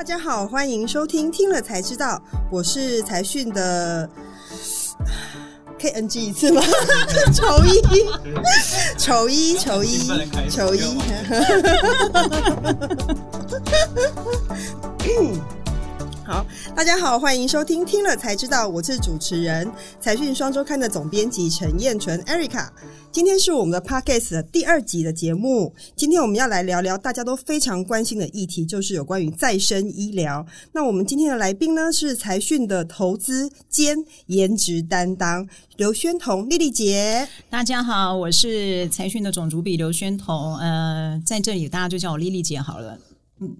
大家好，欢迎收听听了才知道，我是财讯的，KNG 一次吗？丑一，丑一，丑一，丑一。好，大家好，欢迎收听听了才知道，我是主持人财讯双周刊的总编辑陈彦纯 Erica。今天是我们的 Podcast 的第二集的节目。今天我们要来聊聊大家都非常关心的议题，就是有关于再生医疗。那我们今天的来宾呢，是财讯的投资兼颜值担当刘宣彤莉莉姐。大家好，我是财讯的总主笔刘宣彤。呃，在这里大家就叫我莉莉姐好了。嗯。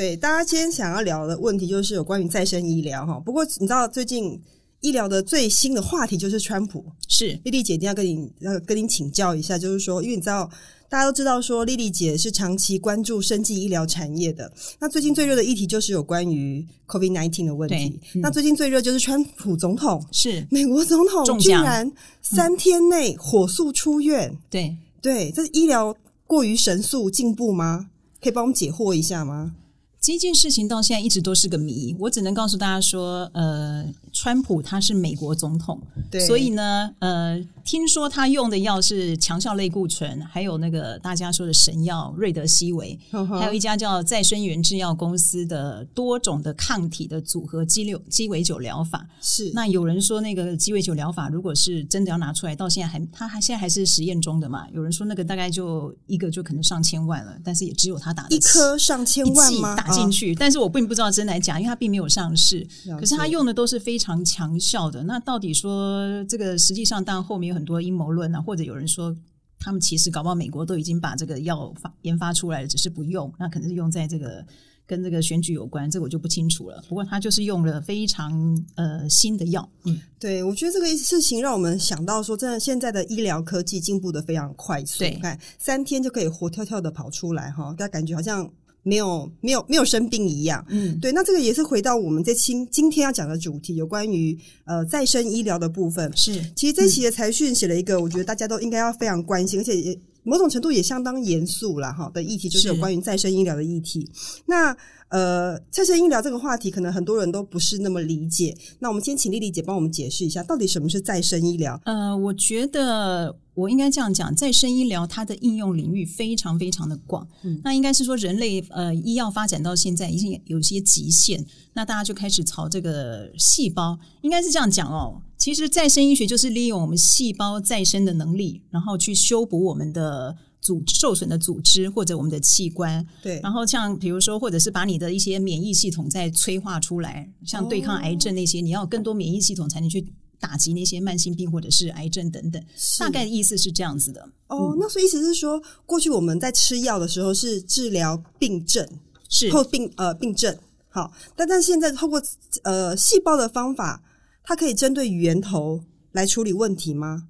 对，大家今天想要聊的问题就是有关于再生医疗哈。不过你知道最近医疗的最新的话题就是川普，是丽丽姐一定要跟你要跟你请教一下，就是说，因为你知道大家都知道说丽丽姐是长期关注生技医疗产业的。那最近最热的议题就是有关于 COVID-19 的问题。嗯、那最近最热就是川普总统是美国总统，居然三天内火速出院。对对，这是医疗过于神速进步吗？可以帮我们解惑一下吗？这件事情到现在一直都是个谜，我只能告诉大家说，呃，川普他是美国总统，对，所以呢，呃，听说他用的药是强效类固醇，还有那个大家说的神药瑞德西韦，还有一家叫再生元制药公司的多种的抗体的组合鸡六鸡尾酒疗法。是，那有人说那个鸡尾酒疗法如果是真的要拿出来，到现在还他还现在还是实验中的嘛？有人说那个大概就一个就可能上千万了，但是也只有他打的一颗上千万吗？进去，但是我并不知道真来假，因为它并没有上市。可是他用的都是非常强效的。那到底说这个实际上，当然后面有很多阴谋论啊，或者有人说他们其实搞不好美国都已经把这个药发研发出来了，只是不用。那可能是用在这个跟这个选举有关，这个我就不清楚了。不过他就是用了非常呃新的药。嗯，对，我觉得这个事情让我们想到说，真的现在的医疗科技进步的非常快速。对，你看三天就可以活跳跳的跑出来哈，大家感觉好像。没有没有没有生病一样，嗯，对，那这个也是回到我们这期今天要讲的主题，有关于呃再生医疗的部分。是，其实这期的财讯写了一个，嗯、我觉得大家都应该要非常关心，而且也某种程度也相当严肃了哈的议题，就是。有关于再生医疗的议题。那呃，再生医疗这个话题，可能很多人都不是那么理解。那我们先请丽丽姐帮我们解释一下，到底什么是再生医疗？呃，我觉得我应该这样讲，再生医疗它的应用领域非常非常的广。嗯，那应该是说人类呃医药发展到现在已经有些极限，那大家就开始朝这个细胞，应该是这样讲哦。其实再生医学就是利用我们细胞再生的能力，然后去修补我们的。组受损的组织或者我们的器官，对，然后像比如说，或者是把你的一些免疫系统再催化出来，像对抗癌症那些，哦、你要更多免疫系统才能去打击那些慢性病或者是癌症等等。大概的意思是这样子的。哦，嗯、那所以意思是说，过去我们在吃药的时候是治疗病症，是后病呃病症，好，但但现在透过呃细胞的方法，它可以针对源头来处理问题吗？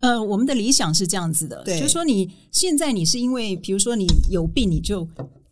呃，我们的理想是这样子的，就是说你现在你是因为，比如说你有病，你就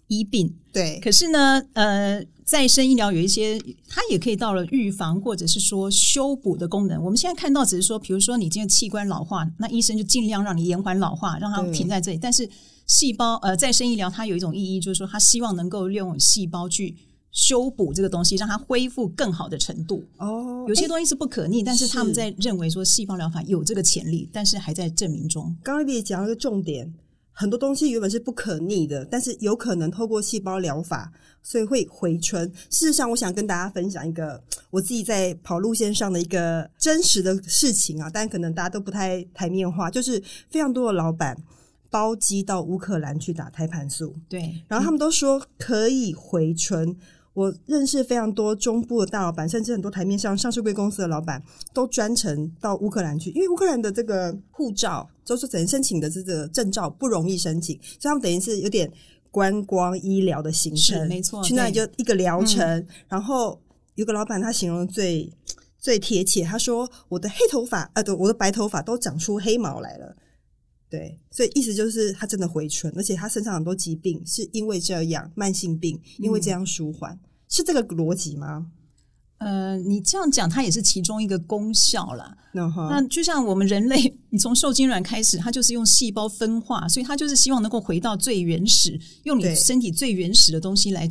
医病，对。可是呢，呃，再生医疗有一些，它也可以到了预防或者是说修补的功能。我们现在看到只是说，比如说你这个器官老化，那医生就尽量让你延缓老化，让它停在这里。但是细胞，呃，再生医疗它有一种意义，就是说它希望能够利用细胞去。修补这个东西，让它恢复更好的程度。哦，有些东西是不可逆，但是他们在认为说细胞疗法有这个潜力，但是还在证明中。刚刚你也讲了一个重点，很多东西原本是不可逆的，但是有可能透过细胞疗法，所以会回春。事实上，我想跟大家分享一个我自己在跑路线上的一个真实的事情啊，但可能大家都不太台面化，就是非常多的老板包机到乌克兰去打胎盘素，对，然后他们都说可以回春。我认识非常多中部的大老板，甚至很多台面上上市贵公司的老板，都专程到乌克兰去，因为乌克兰的这个护照，就是等于申请的这个证照不容易申请，所以他们等于是有点观光医疗的行程，没错，去那里就一个疗程。嗯、然后有个老板他形容最最贴切，他说：“我的黑头发，啊，对，我的白头发都长出黑毛来了。”对，所以意思就是他真的回春，而且他身上很多疾病是因为这样慢性病，因为这样舒缓，嗯、是这个逻辑吗？呃，你这样讲，它也是其中一个功效啦。Uh huh. 那就像我们人类，你从受精卵开始，它就是用细胞分化，所以它就是希望能够回到最原始，用你身体最原始的东西来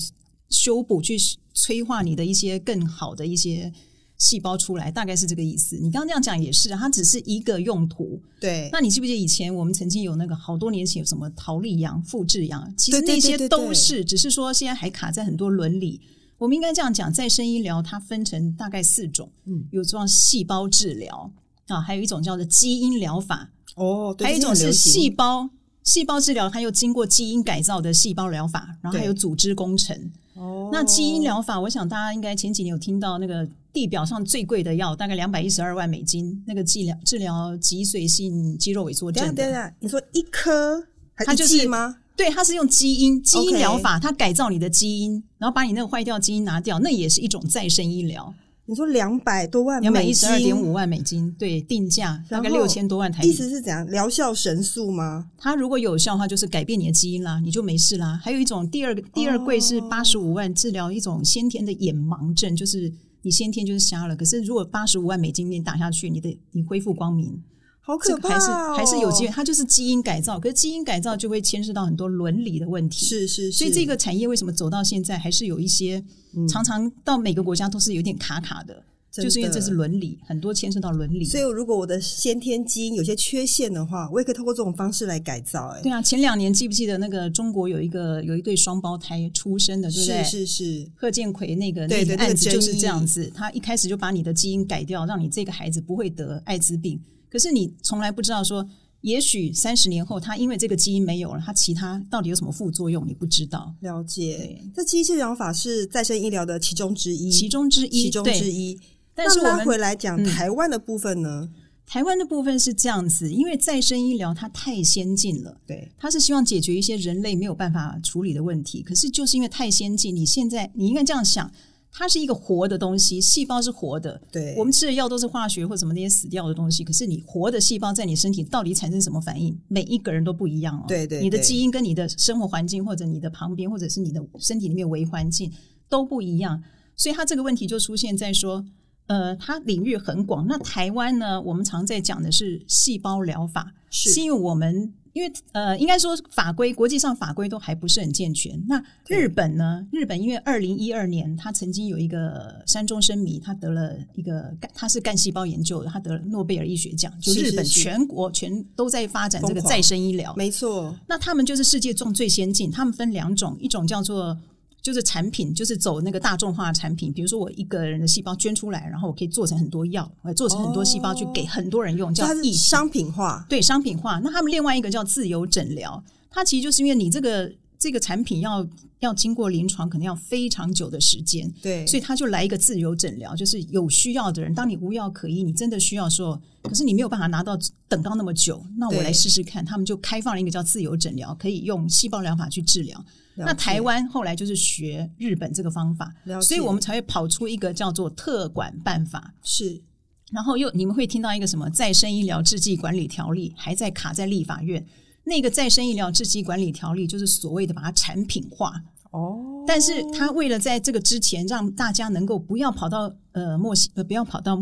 修补、去催化你的一些更好的一些细胞出来，大概是这个意思。你刚刚这样讲也是，它只是一个用途。对，那你记不记得以前我们曾经有那个好多年前有什么桃莉羊、复制羊？其实那些都是，只是说现在还卡在很多伦理。我们应该这样讲，再生医疗它分成大概四种，嗯，有这样细胞治疗啊，还有一种叫做基因疗法哦，对，还有一种是细胞细胞治疗，它又经过基因改造的细胞疗法，然后还有组织工程。哦，那基因疗法，我想大家应该前几年有听到那个地表上最贵的药，大概两百一十二万美金，那个治疗治疗脊髓性肌肉萎缩症。对对对，你说一颗它就是剂吗？对，它是用基因基因疗法，它改造你的基因，然后把你那个坏掉基因拿掉，那也是一种再生医疗。你说两百多万美金，两百一十二点五万美金，对，定价大概六千多万台币。意思是怎样？疗效神速吗？它如果有效的话，就是改变你的基因啦，你就没事啦。还有一种第二个第二贵是八十五万治疗一种先天的眼盲症，就是你先天就是瞎了，可是如果八十五万美金你打下去，你的你恢复光明。好可怕哦！还是还是有机会，它就是基因改造，可是基因改造就会牵涉到很多伦理的问题。是是是，所以这个产业为什么走到现在还是有一些，嗯、常常到每个国家都是有点卡卡的，的就是因为这是伦理，很多牵涉到伦理。所以如果我的先天基因有些缺陷的话，我也可以通过这种方式来改造。哎，对啊，前两年记不记得那个中国有一个有一对双胞胎出生的，对不对？是是是，贺建奎那个那个案子就是这样子，他一开始就把你的基因改掉，让你这个孩子不会得艾滋病。可是你从来不知道说，也许三十年后他因为这个基因没有了，他其他到底有什么副作用，你不知道。了解，这基因治疗法是再生医疗的其中之一，其中之一，其中之一。但是我们回来讲台湾的部分呢？嗯，台湾的部分是这样子，因为再生医疗它太先进了，对，它是希望解决一些人类没有办法处理的问题。可是就是因为太先进，你现在你应该这样想。它是一个活的东西，细胞是活的。对，我们吃的药都是化学或什么那些死掉的东西。可是你活的细胞在你身体到底产生什么反应？每一个人都不一样哦。对，对对，你的基因跟你的生活环境或者你的旁边或者是你的身体里面微环境都不一样，所以它这个问题就出现在说，呃，它领域很广。那台湾呢，我们常在讲的是细胞疗法，是，是因为我们。因为呃，应该说法规，国际上法规都还不是很健全。那日本呢？日本因为二零一二年，他曾经有一个山中生弥，他得了一个他是干细胞研究的，他得了诺贝尔医学奖。就日本全国全都在发展这个再生医疗，没错。那他们就是世界中最先进。他们分两种，一种叫做。就是产品，就是走那个大众化的产品。比如说，我一个人的细胞捐出来，然后我可以做成很多药，我做成很多细胞去给很多人用，叫以商品化。对，商品化。那他们另外一个叫自由诊疗，它其实就是因为你这个这个产品要要经过临床，可能要非常久的时间。对，所以他就来一个自由诊疗，就是有需要的人，当你无药可医，你真的需要说，可是你没有办法拿到等到那么久，那我来试试看。他们就开放了一个叫自由诊疗，可以用细胞疗法去治疗。那台湾后来就是学日本这个方法，所以我们才会跑出一个叫做特管办法。是，然后又你们会听到一个什么再生医疗制剂管理条例，还在卡在立法院。那个再生医疗制剂管理条例就是所谓的把它产品化。哦，但是他为了在这个之前让大家能够不要跑到呃墨西呃不要跑到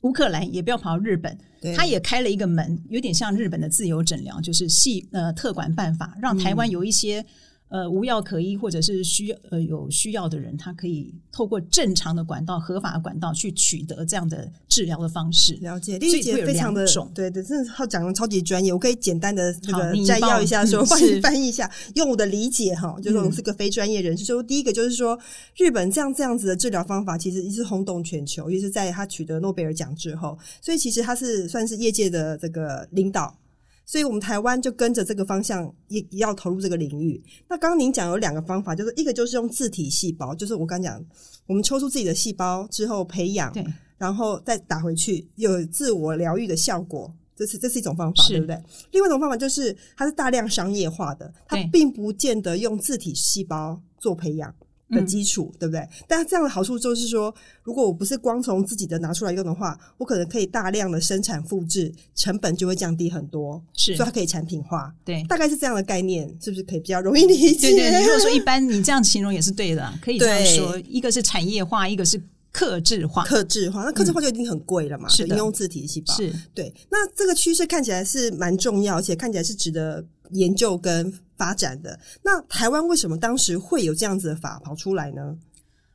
乌克兰，也不要跑到日本，他也开了一个门，有点像日本的自由诊疗，就是系呃特管办法，让台湾有一些。呃，无药可医，或者是需要呃有需要的人，他可以透过正常的管道、合法的管道去取得这样的治疗的方式。了解，理解非常的对对，真的他讲的超级专业。我可以简单的这个摘要一下 说，说帮你翻译一下，用我的理解哈，就是我是个非专业人士。说、嗯、第一个就是说，日本这样这样子的治疗方法，其实一直轰动全球，尤其是在他取得诺贝尔奖之后，所以其实他是算是业界的这个领导。所以我们台湾就跟着这个方向，也也要投入这个领域。那刚刚您讲有两个方法，就是一个就是用自体细胞，就是我刚讲，我们抽出自己的细胞之后培养，对，然后再打回去，有自我疗愈的效果，这是这是一种方法，对不对？另外一种方法就是它是大量商业化的，它并不见得用自体细胞做培养。的基础、嗯、对不对？但这样的好处就是说，如果我不是光从自己的拿出来用的话，我可能可以大量的生产复制，成本就会降低很多。是，所以它可以产品化。对，大概是这样的概念，是不是可以比较容易理解？对对，如果说一般，你这样形容也是对的，可以这样说。一个是产业化，一个是克制化。克制化，那克制化就一定很贵了嘛？是、嗯、应用自体细胞。是对。那这个趋势看起来是蛮重要，而且看起来是值得研究跟。发展的。那台湾为什么当时会有这样子的法跑出来呢？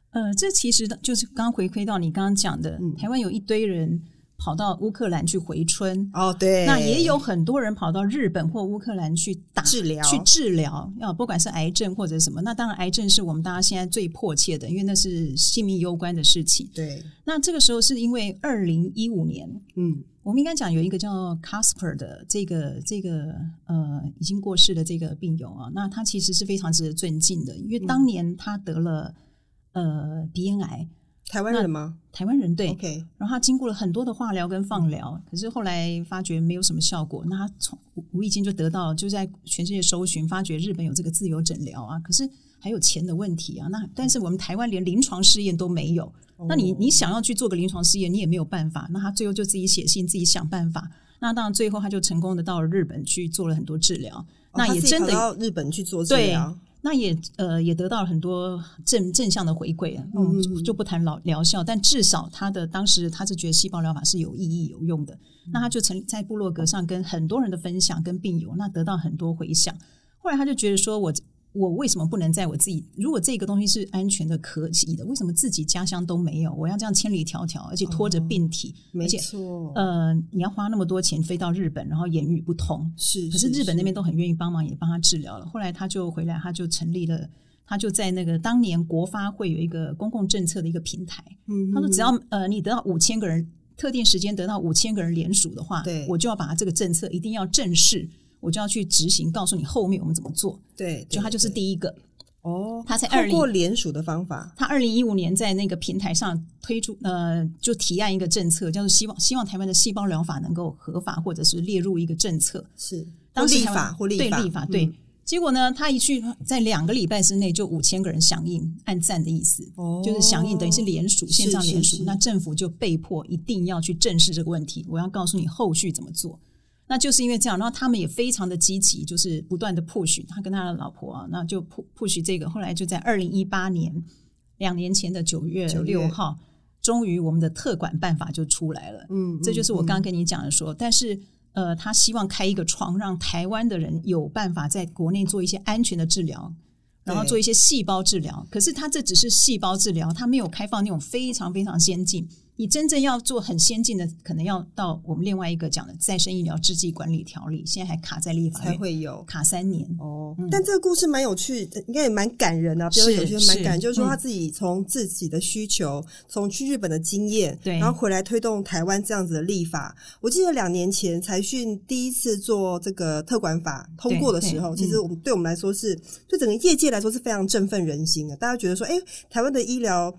呃，这其实就是刚回馈到你刚刚讲的，嗯、台湾有一堆人。跑到乌克兰去回春。哦，对，那也有很多人跑到日本或乌克兰去打治疗，去治疗，要不管是癌症或者什么，那当然癌症是我们大家现在最迫切的，因为那是性命攸关的事情。对，那这个时候是因为二零一五年，嗯，我们应该讲有一个叫 Casper 的这个这个呃已经过世的这个病友啊，那他其实是非常值得尊敬的，因为当年他得了、嗯、呃鼻咽癌。台湾人吗？台湾人对，OK。然后他经过了很多的化疗跟放疗，可是后来发觉没有什么效果。那他从无意间就得到，就在全世界搜寻，发觉日本有这个自由诊疗啊。可是还有钱的问题啊。那但是我们台湾连临床试验都没有。那你你想要去做个临床试验，你也没有办法。那他最后就自己写信，自己想办法。那当然最后他就成功的到了日本去做了很多治疗。那也真的到日本去做治疗。那也呃也得到了很多正正向的回馈，嗯，就不谈疗疗效，但至少他的当时他是觉得细胞疗法是有意义有用的，嗯、那他就曾在部落格上跟很多人的分享，跟病友那得到很多回响，后来他就觉得说我。我为什么不能在我自己？如果这个东西是安全的、可及的，为什么自己家乡都没有？我要这样千里迢迢，而且拖着病体，哦、而且没错，呃，你要花那么多钱飞到日本，然后言语不通，是，可是日本那边都很愿意帮忙，也帮他治疗了。后来他就回来，他就成立了，他就在那个当年国发会有一个公共政策的一个平台。嗯，他说只要呃你得到五千个人特定时间得到五千个人联署的话，对，我就要把这个政策一定要正式，我就要去执行，告诉你后面我们怎么做。对，对，就他就是第一个。哦，他在二零通过联署的方法，他二零一五年在那个平台上推出，呃，就提案一个政策，叫做希望希望台湾的细胞疗法能够合法，或者是列入一个政策，是当时立法或立法对立法对。嗯、结果呢，他一去，在两个礼拜之内就五千个人响应，按赞的意思，哦，就是响应，等于是联署，线上联署，那政府就被迫一定要去正视这个问题，我要告诉你后续怎么做。那就是因为这样，然后他们也非常的积极，就是不断的 push 他跟他的老婆啊，那就 push 这个。后来就在二零一八年，两年前的九月六号，终于我们的特管办法就出来了。嗯，这就是我刚刚跟你讲的说，但是呃，他希望开一个窗，让台湾的人有办法在国内做一些安全的治疗，然后做一些细胞治疗。可是他这只是细胞治疗，他没有开放那种非常非常先进。你真正要做很先进的，可能要到我们另外一个讲的再生医疗制剂管理条例，现在还卡在立法院，才会有卡三年哦。嗯、但这个故事蛮有趣，应该也蛮感人啊，比较有趣，蛮感人。就是说他自己从自己的需求，从、嗯、去日本的经验，对，然后回来推动台湾这样子的立法。我记得两年前财讯第一次做这个特管法通过的时候，其实我们对我们来说是，对整个业界来说是非常振奋人心的。大家觉得说，哎，台湾的医疗。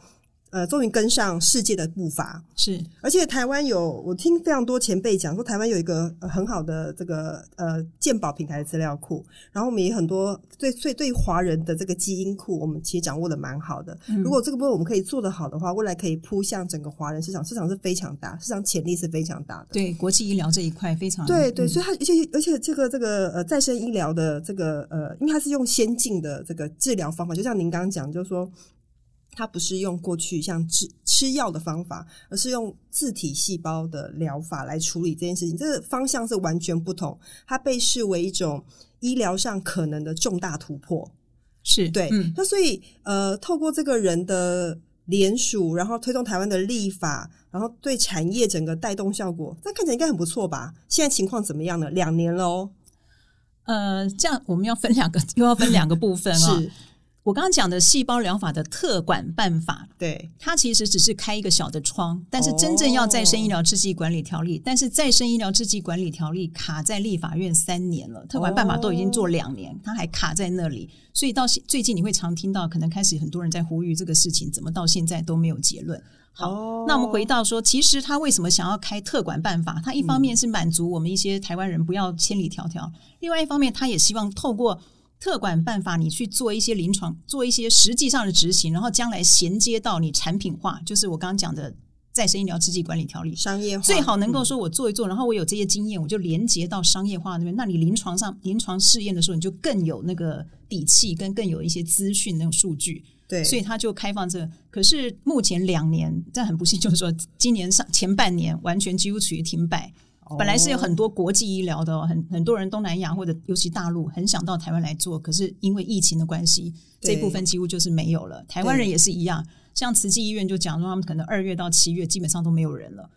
呃，终于跟上世界的步伐，是。而且台湾有，我听非常多前辈讲说，台湾有一个很好的这个呃鉴宝平台资料库，然后我们也很多对对对华人的这个基因库，我们其实掌握的蛮好的。嗯、如果这个部分我们可以做得好的话，未来可以铺向整个华人市场，市场是非常大，市场潜力是非常大的。对，国际医疗这一块非常对对，所以它而且而且这个这个呃再生医疗的这个呃，因为它是用先进的这个治疗方法，就像您刚刚讲，就是说。它不是用过去像吃吃药的方法，而是用自体细胞的疗法来处理这件事情。这个方向是完全不同，它被视为一种医疗上可能的重大突破。是对，嗯、那所以呃，透过这个人的联署，然后推动台湾的立法，然后对产业整个带动效果，那看起来应该很不错吧？现在情况怎么样呢？两年了哦。呃，这样我们要分两个，又要分两个部分啊、哦。是。我刚刚讲的细胞疗法的特管办法，对，它其实只是开一个小的窗，但是真正要再生医疗制剂管理条例，哦、但是再生医疗制剂管理条例卡在立法院三年了，特管办法都已经做两年，哦、它还卡在那里，所以到最近你会常听到，可能开始很多人在呼吁这个事情，怎么到现在都没有结论。好，哦、那我们回到说，其实他为什么想要开特管办法？他一方面是满足我们一些台湾人不要千里迢迢，另外一方面他也希望透过。特管办法，你去做一些临床，做一些实际上的执行，然后将来衔接到你产品化，就是我刚刚讲的再生医疗制剂管理条例，商业化最好能够说我做一做，嗯、然后我有这些经验，我就连接到商业化那边。那你临床上临床试验的时候，你就更有那个底气，跟更有一些资讯那种数据。对，所以他就开放这个。可是目前两年，这很不幸，就是说今年上前半年完全几乎处于停摆。本来是有很多国际医疗的、哦，很很多人东南亚或者尤其大陆很想到台湾来做，可是因为疫情的关系，这部分几乎就是没有了。台湾人也是一样，像慈济医院就讲说，他们可能二月到七月基本上都没有人了。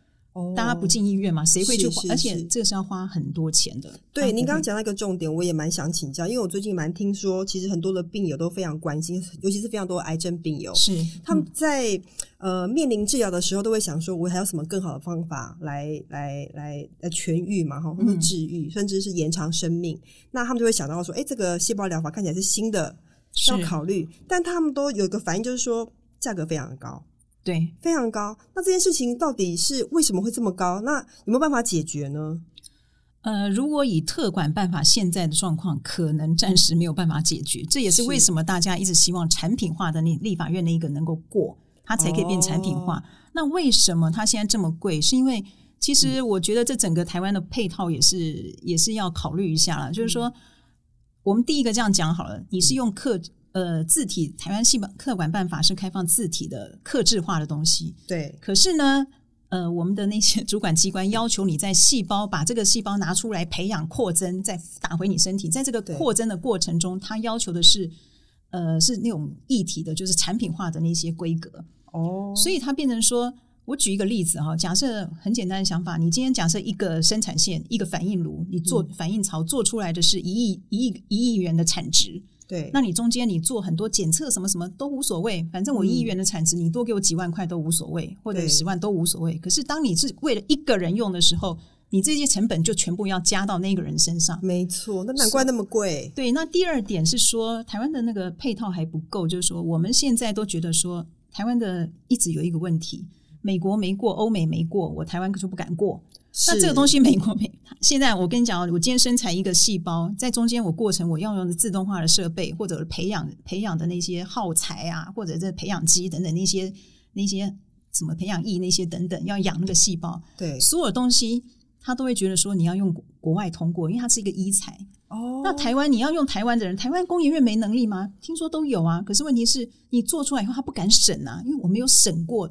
大家不进医院嘛？谁会去？而且这个是要花很多钱的。对，您刚刚讲到一个重点，我也蛮想请教，因为我最近蛮听说，其实很多的病友都非常关心，尤其是非常多癌症病友，是他们在呃面临治疗的时候，都会想说，我还有什么更好的方法来来来来痊愈嘛？哈，或者治愈，甚至是延长生命。那他们就会想到说，哎，这个细胞疗法看起来是新的，需要考虑，但他们都有一个反应，就是说价格非常的高。对，非常高。那这件事情到底是为什么会这么高？那有没有办法解决呢？呃，如果以特管办法现在的状况，可能暂时没有办法解决。这也是为什么大家一直希望产品化的那立法院的一个能够过，它才可以变产品化。哦。那为什么它现在这么贵？是因为其实我觉得这整个台湾的配套也是也是要考虑一下了。就是说，我们第一个这样讲好了，你是用客。呃，字体台湾细胞客管办法是开放字体的客制化的东西，对。可是呢，呃，我们的那些主管机关要求你在细胞把这个细胞拿出来培养扩增，再打回你身体，在这个扩增的过程中，它要求的是呃是那种一体的，就是产品化的那些规格哦。所以它变成说，我举一个例子哈，假设很简单的想法，你今天假设一个生产线，一个反应炉，你做反应槽做出来的是一亿一亿一亿元的产值。对，那你中间你做很多检测什么什么都无所谓，反正我一亿元的产值，你多给我几万块都无所谓，或者十万都无所谓。可是当你是为了一个人用的时候，你这些成本就全部要加到那个人身上。没错，那难怪那么贵。对，那第二点是说，台湾的那个配套还不够，就是说我们现在都觉得说，台湾的一直有一个问题，美国没过，欧美没过，我台湾可就不敢过。那这个东西美国没。现在我跟你讲，我今天生产一个细胞，在中间我过程我要用的自动化的设备，或者培养培养的那些耗材啊，或者这培养基等等那些那些什么培养液那些等等，要养那个细胞，对，所有东西他都会觉得说你要用国外通过，因为它是一个医材哦。那台湾你要用台湾的人，台湾工研院没能力吗？听说都有啊，可是问题是你做出来以后他不敢审啊，因为我没有审过。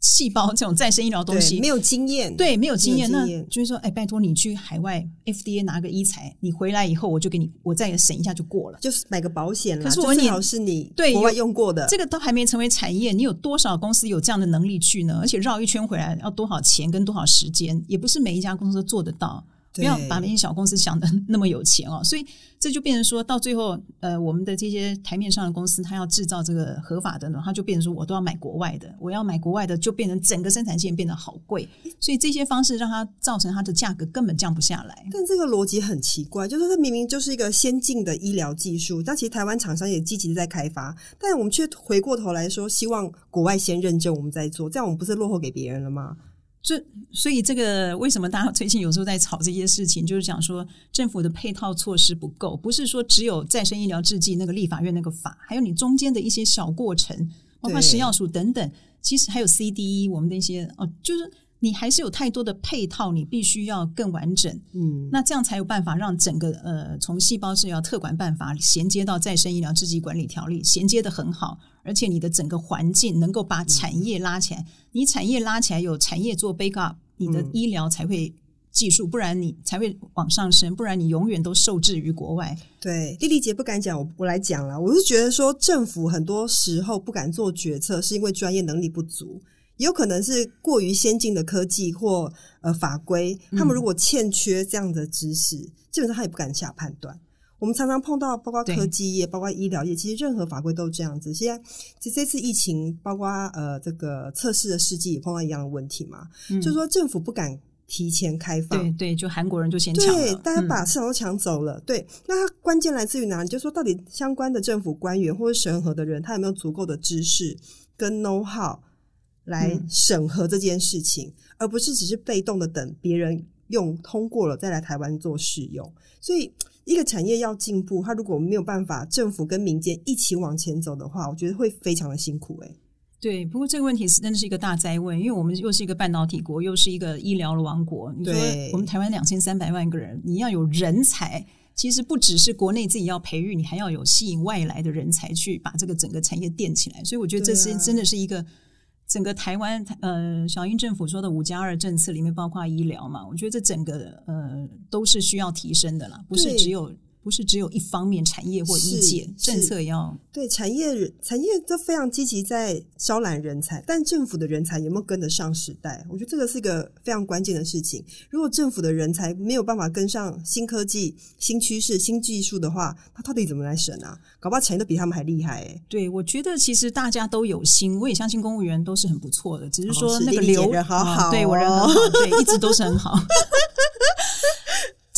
细胞这种再生医疗东西没有经验，对，没有经验，那就是说，哎，拜托你去海外 FDA 拿个医材，你回来以后我就给你，我再审一下就过了，就是买个保险了。可是我问你，最好是你对国外用过的，这个都还没成为产业，你有多少公司有这样的能力去呢？而且绕一圈回来要多少钱跟多少时间，也不是每一家公司都做得到。不要把那些小公司想的 那么有钱哦，所以这就变成说到最后，呃，我们的这些台面上的公司，它要制造这个合法的呢，它就变成说我都要买国外的，我要买国外的，就变成整个生产线变得好贵，所以这些方式让它造成它的价格根本降不下来。但这个逻辑很奇怪，就是它明明就是一个先进的医疗技术，但其实台湾厂商也积极的在开发，但我们却回过头来说，希望国外先认证，我们再做，这样我们不是落后给别人了吗？这所以这个为什么大家最近有时候在吵这些事情，就是讲说政府的配套措施不够，不是说只有再生医疗制剂那个立法院那个法，还有你中间的一些小过程，包括食药署等等，其实还有 CDE 我们的一些哦，就是。你还是有太多的配套，你必须要更完整。嗯，那这样才有办法让整个呃，从细胞治疗特管办法衔接到再生医疗制剂管理条例，衔接的很好，而且你的整个环境能够把产业拉起来。嗯、你产业拉起来，有产业做 backup，你的医疗才会技术，不然你才会往上升，不然你永远都受制于国外。对，丽丽姐不敢讲，我我来讲了。我是觉得说，政府很多时候不敢做决策，是因为专业能力不足。有可能是过于先进的科技或呃法规，他们如果欠缺这样的知识，嗯、基本上他也不敢下判断。我们常常碰到，包括科技业、包括医疗业，其实任何法规都是这样子。现在其实这次疫情，包括呃这个测试的试剂也碰到一样的问题嘛，嗯、就是说政府不敢提前开放。对对，就韩国人就先抢了，对，大家把市场都抢走了。嗯、对，那它关键来自于哪里？就是说到底相关的政府官员或者审核的人，他有没有足够的知识跟 know how？来审核这件事情，嗯、而不是只是被动的等别人用通过了再来台湾做试用。所以，一个产业要进步，它如果没有办法政府跟民间一起往前走的话，我觉得会非常的辛苦、欸。诶，对。不过这个问题是真的是一个大灾问，因为我们又是一个半导体国，又是一个医疗的王国。你说我们台湾两千三百万个人，你要有人才，其实不只是国内自己要培育，你还要有吸引外来的人才去把这个整个产业垫起来。所以，我觉得这是真的是一个。整个台湾呃，小英政府说的五加二政策里面包括医疗嘛，我觉得这整个呃都是需要提升的啦，不是只有。不是只有一方面产业或医界政策要对产业产业都非常积极在招揽人才，但政府的人才有没有跟得上时代？我觉得这个是一个非常关键的事情。如果政府的人才没有办法跟上新科技、新趋势、新技术的话，他到底怎么来审啊？搞不好产业都比他们还厉害欸。对，我觉得其实大家都有心，我也相信公务员都是很不错的，只是说那个流人好好哦，对我人很好，对，一直都是很好。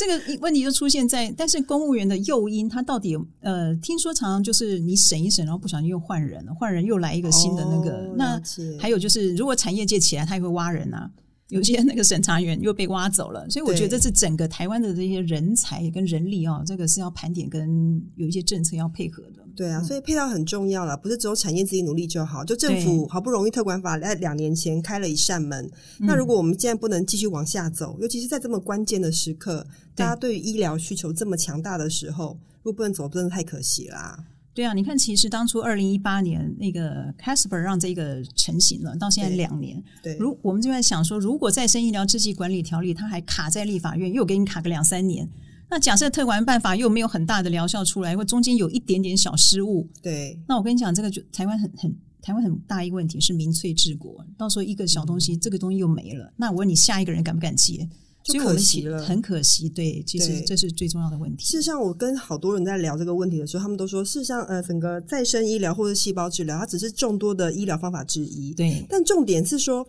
这个问题就出现在，但是公务员的诱因，他到底有呃，听说常常就是你审一审，然后不小心又换人了，换人又来一个新的那个。哦、那还有就是，如果产业界起来，他也会挖人啊。有些那个审查员又被挖走了，所以我觉得这是整个台湾的这些人才跟人力啊，这个是要盘点跟有一些政策要配合的。对啊，所以配套很重要了，不是只有产业自己努力就好。就政府好不容易特管法在两年前开了一扇门，那如果我们现在不能继续往下走，尤其是在这么关键的时刻，大家对于医疗需求这么强大的时候，如果不能走，真的太可惜啦。对啊，你看，其实当初二零一八年那个 Casper 让这个成型了，到现在两年。对，如我们就在想说，如果再生医疗制剂管理条例它还卡在立法院，又给你卡个两三年，那假设特管办法又没有很大的疗效出来，或中间有一点点小失误，对，那我跟你讲，这个就台湾很很台湾很大一个问题是民粹治国，到时候一个小东西，嗯、这个东西又没了，那我问你，下一个人敢不敢接？就可惜了，很可惜。对，其实这是最重要的问题。事实上，我跟好多人在聊这个问题的时候，他们都说，事实上，呃，整个再生医疗或者细胞治疗，它只是众多的医疗方法之一。对，但重点是说，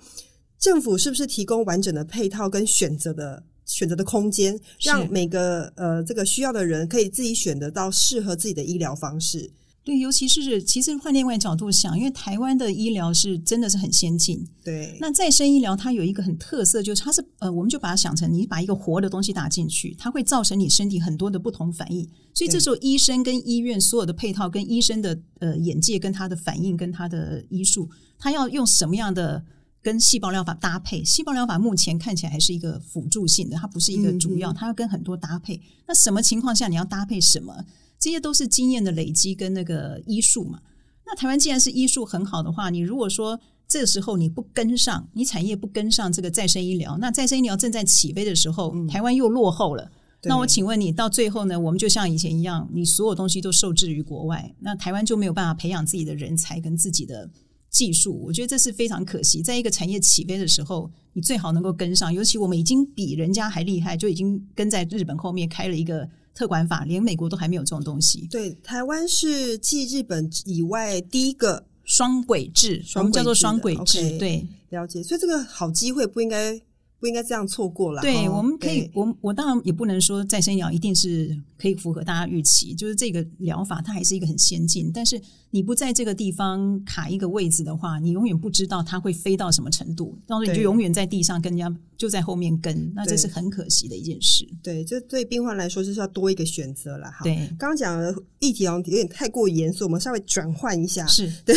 政府是不是提供完整的配套跟选择的选择的空间，让每个呃这个需要的人可以自己选择到适合自己的医疗方式。对，尤其是其实换另外角度想，因为台湾的医疗是真的是很先进。对，那再生医疗它有一个很特色，就是它是呃，我们就把它想成你把一个活的东西打进去，它会造成你身体很多的不同反应。所以这时候医生跟医院所有的配套，跟医生的呃眼界跟他的反应跟他的医术，他要用什么样的跟细胞疗法搭配？细胞疗法目前看起来还是一个辅助性的，它不是一个主要，它要跟很多搭配。那什么情况下你要搭配什么？这些都是经验的累积跟那个医术嘛。那台湾既然是医术很好的话，你如果说这个时候你不跟上，你产业不跟上这个再生医疗，那再生医疗正在起飞的时候，台湾又落后了。那我请问你，到最后呢，我们就像以前一样，你所有东西都受制于国外，那台湾就没有办法培养自己的人才跟自己的技术。我觉得这是非常可惜。在一个产业起飞的时候，你最好能够跟上，尤其我们已经比人家还厉害，就已经跟在日本后面开了一个。特管法连美国都还没有这种东西。对，台湾是继日本以外第一个双轨制，我们叫做双轨制。Okay, 对，了解。所以这个好机会不应该。不应该这样错过了。对，哦、我们可以，我我当然也不能说再生医疗一定是可以符合大家预期，就是这个疗法它还是一个很先进，但是你不在这个地方卡一个位置的话，你永远不知道它会飞到什么程度，到时候你就永远在地上跟人家就在后面跟，那这是很可惜的一件事。对，这对病患来说就是要多一个选择了。哈，对，刚刚讲的议题有点太过严肃，我们稍微转换一下。是 对。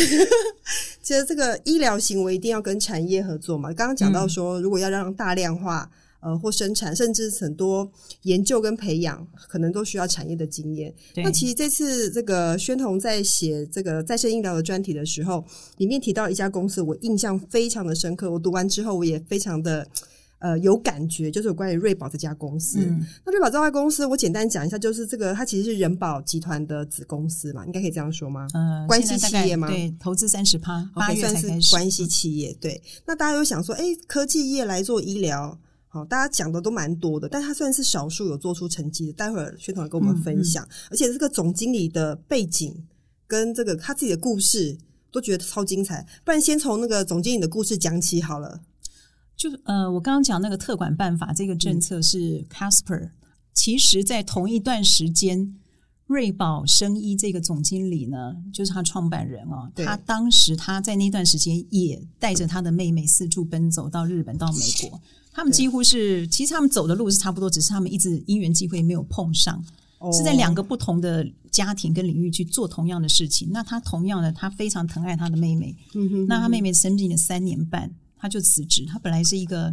其实这个医疗行为一定要跟产业合作嘛。刚刚讲到说，如果要让大量化，呃，或生产，甚至很多研究跟培养，可能都需要产业的经验。那其实这次这个宣彤在写这个再生医疗的专题的时候，里面提到一家公司，我印象非常的深刻。我读完之后，我也非常的。呃，有感觉就是有关于瑞宝这家公司。嗯、那瑞宝这家公司，我简单讲一下，就是这个它其实是人保集团的子公司嘛，应该可以这样说吗？嗯、呃，关系企业吗？对，投资三十趴，八月才开始。算是关系企业。对，那大家都想说，哎，科技业来做医疗，好，大家讲的都蛮多的，但它算是少数有做出成绩的。待会儿宣彤来跟我们分享，嗯嗯、而且这个总经理的背景跟这个他自己的故事，都觉得超精彩。不然先从那个总经理的故事讲起好了。就是呃，我刚刚讲那个特管办法这个政策是 Casper，其实在同一段时间，瑞宝生医这个总经理呢，就是他创办人哦，他当时他在那段时间也带着他的妹妹四处奔走到日本到美国，他们几乎是其实他们走的路是差不多，只是他们一直因缘际会没有碰上，是在两个不同的家庭跟领域去做同样的事情。那他同样的，他非常疼爱他的妹妹，嗯哼。那他妹妹生病了三年半。他就辞职。他本来是一个，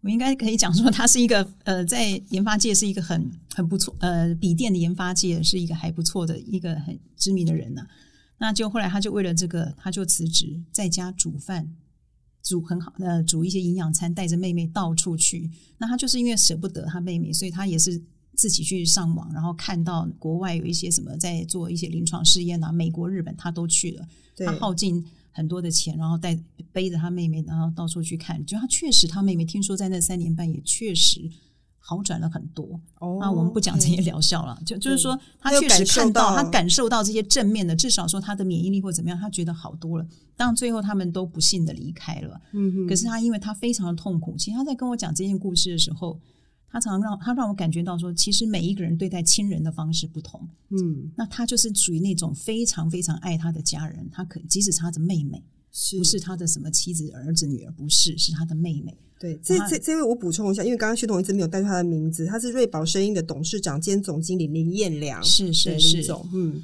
我应该可以讲说，他是一个呃，在研发界是一个很很不错，呃，笔电的研发界是一个还不错的一个很知名的人呢、啊。那就后来他就为了这个，他就辞职，在家煮饭煮很好呃煮一些营养餐，带着妹妹到处去。那他就是因为舍不得他妹妹，所以他也是自己去上网，然后看到国外有一些什么在做一些临床试验啊，美国、日本他都去了，他耗尽很多的钱，然后带背着他妹妹，然后到处去看。就他确实，他妹妹听说在那三年半也确实。好转了很多。哦，那我们不讲这些疗效了，就就是说，他确实看到，他感受到这些正面的，至少说他的免疫力或怎么样，他觉得好多了。当然，最后他们都不幸的离开了。嗯哼。可是他因为他非常的痛苦，其实他在跟我讲这件故事的时候，他常常让他让我感觉到说，其实每一个人对待亲人的方式不同。嗯。那他就是属于那种非常非常爱他的家人，他可即使是他的妹妹，是不是他的什么妻子、儿子、女儿，不是，是他的妹妹。对，这这这位我补充一下，因为刚刚薛彤一直没有带出他的名字，他是瑞宝声音的董事长兼总经理林彦良，是是是，总嗯，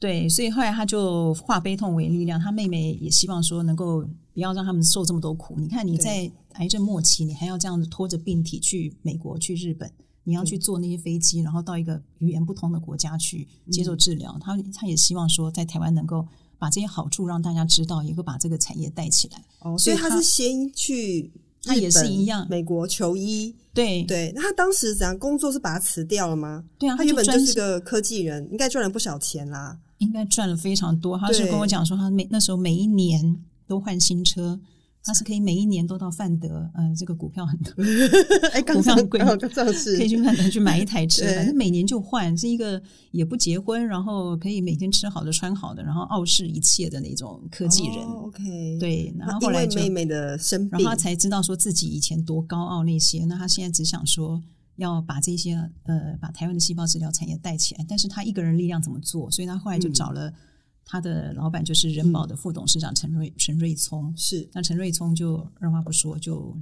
对，所以后来他就化悲痛为力量，他妹妹也希望说能够不要让他们受这么多苦。你看你在癌症末期，你还要这样子拖着病体去美国、去日本，你要去坐那些飞机，然后到一个语言不通的国家去接受治疗。嗯、他他也希望说在台湾能够把这些好处让大家知道，也会把这个产业带起来。哦，所以他是先去。他也是一样，美国求医，对对。那他当时怎样工作是把他辞掉了吗？对啊，他原本就是个科技人，应该赚了不少钱啦，应该赚了非常多。他是跟我讲说，他每那时候每一年都换新车。他是可以每一年都到范德，呃，这个股票很多，哎，股票很贵，是可以去范德去买一台车，反正每年就换，是一个也不结婚，然后可以每天吃好的穿好的，然后傲视一切的那种科技人。哦、OK，对，然后后来就妹妹的生病，然后他才知道说自己以前多高傲那些，那他现在只想说要把这些呃把台湾的细胞治疗产业带起来，但是他一个人力量怎么做？所以他后来就找了。嗯他的老板就是人保的副董事长陈瑞陈瑞聪，是那陈瑞聪就二话不说就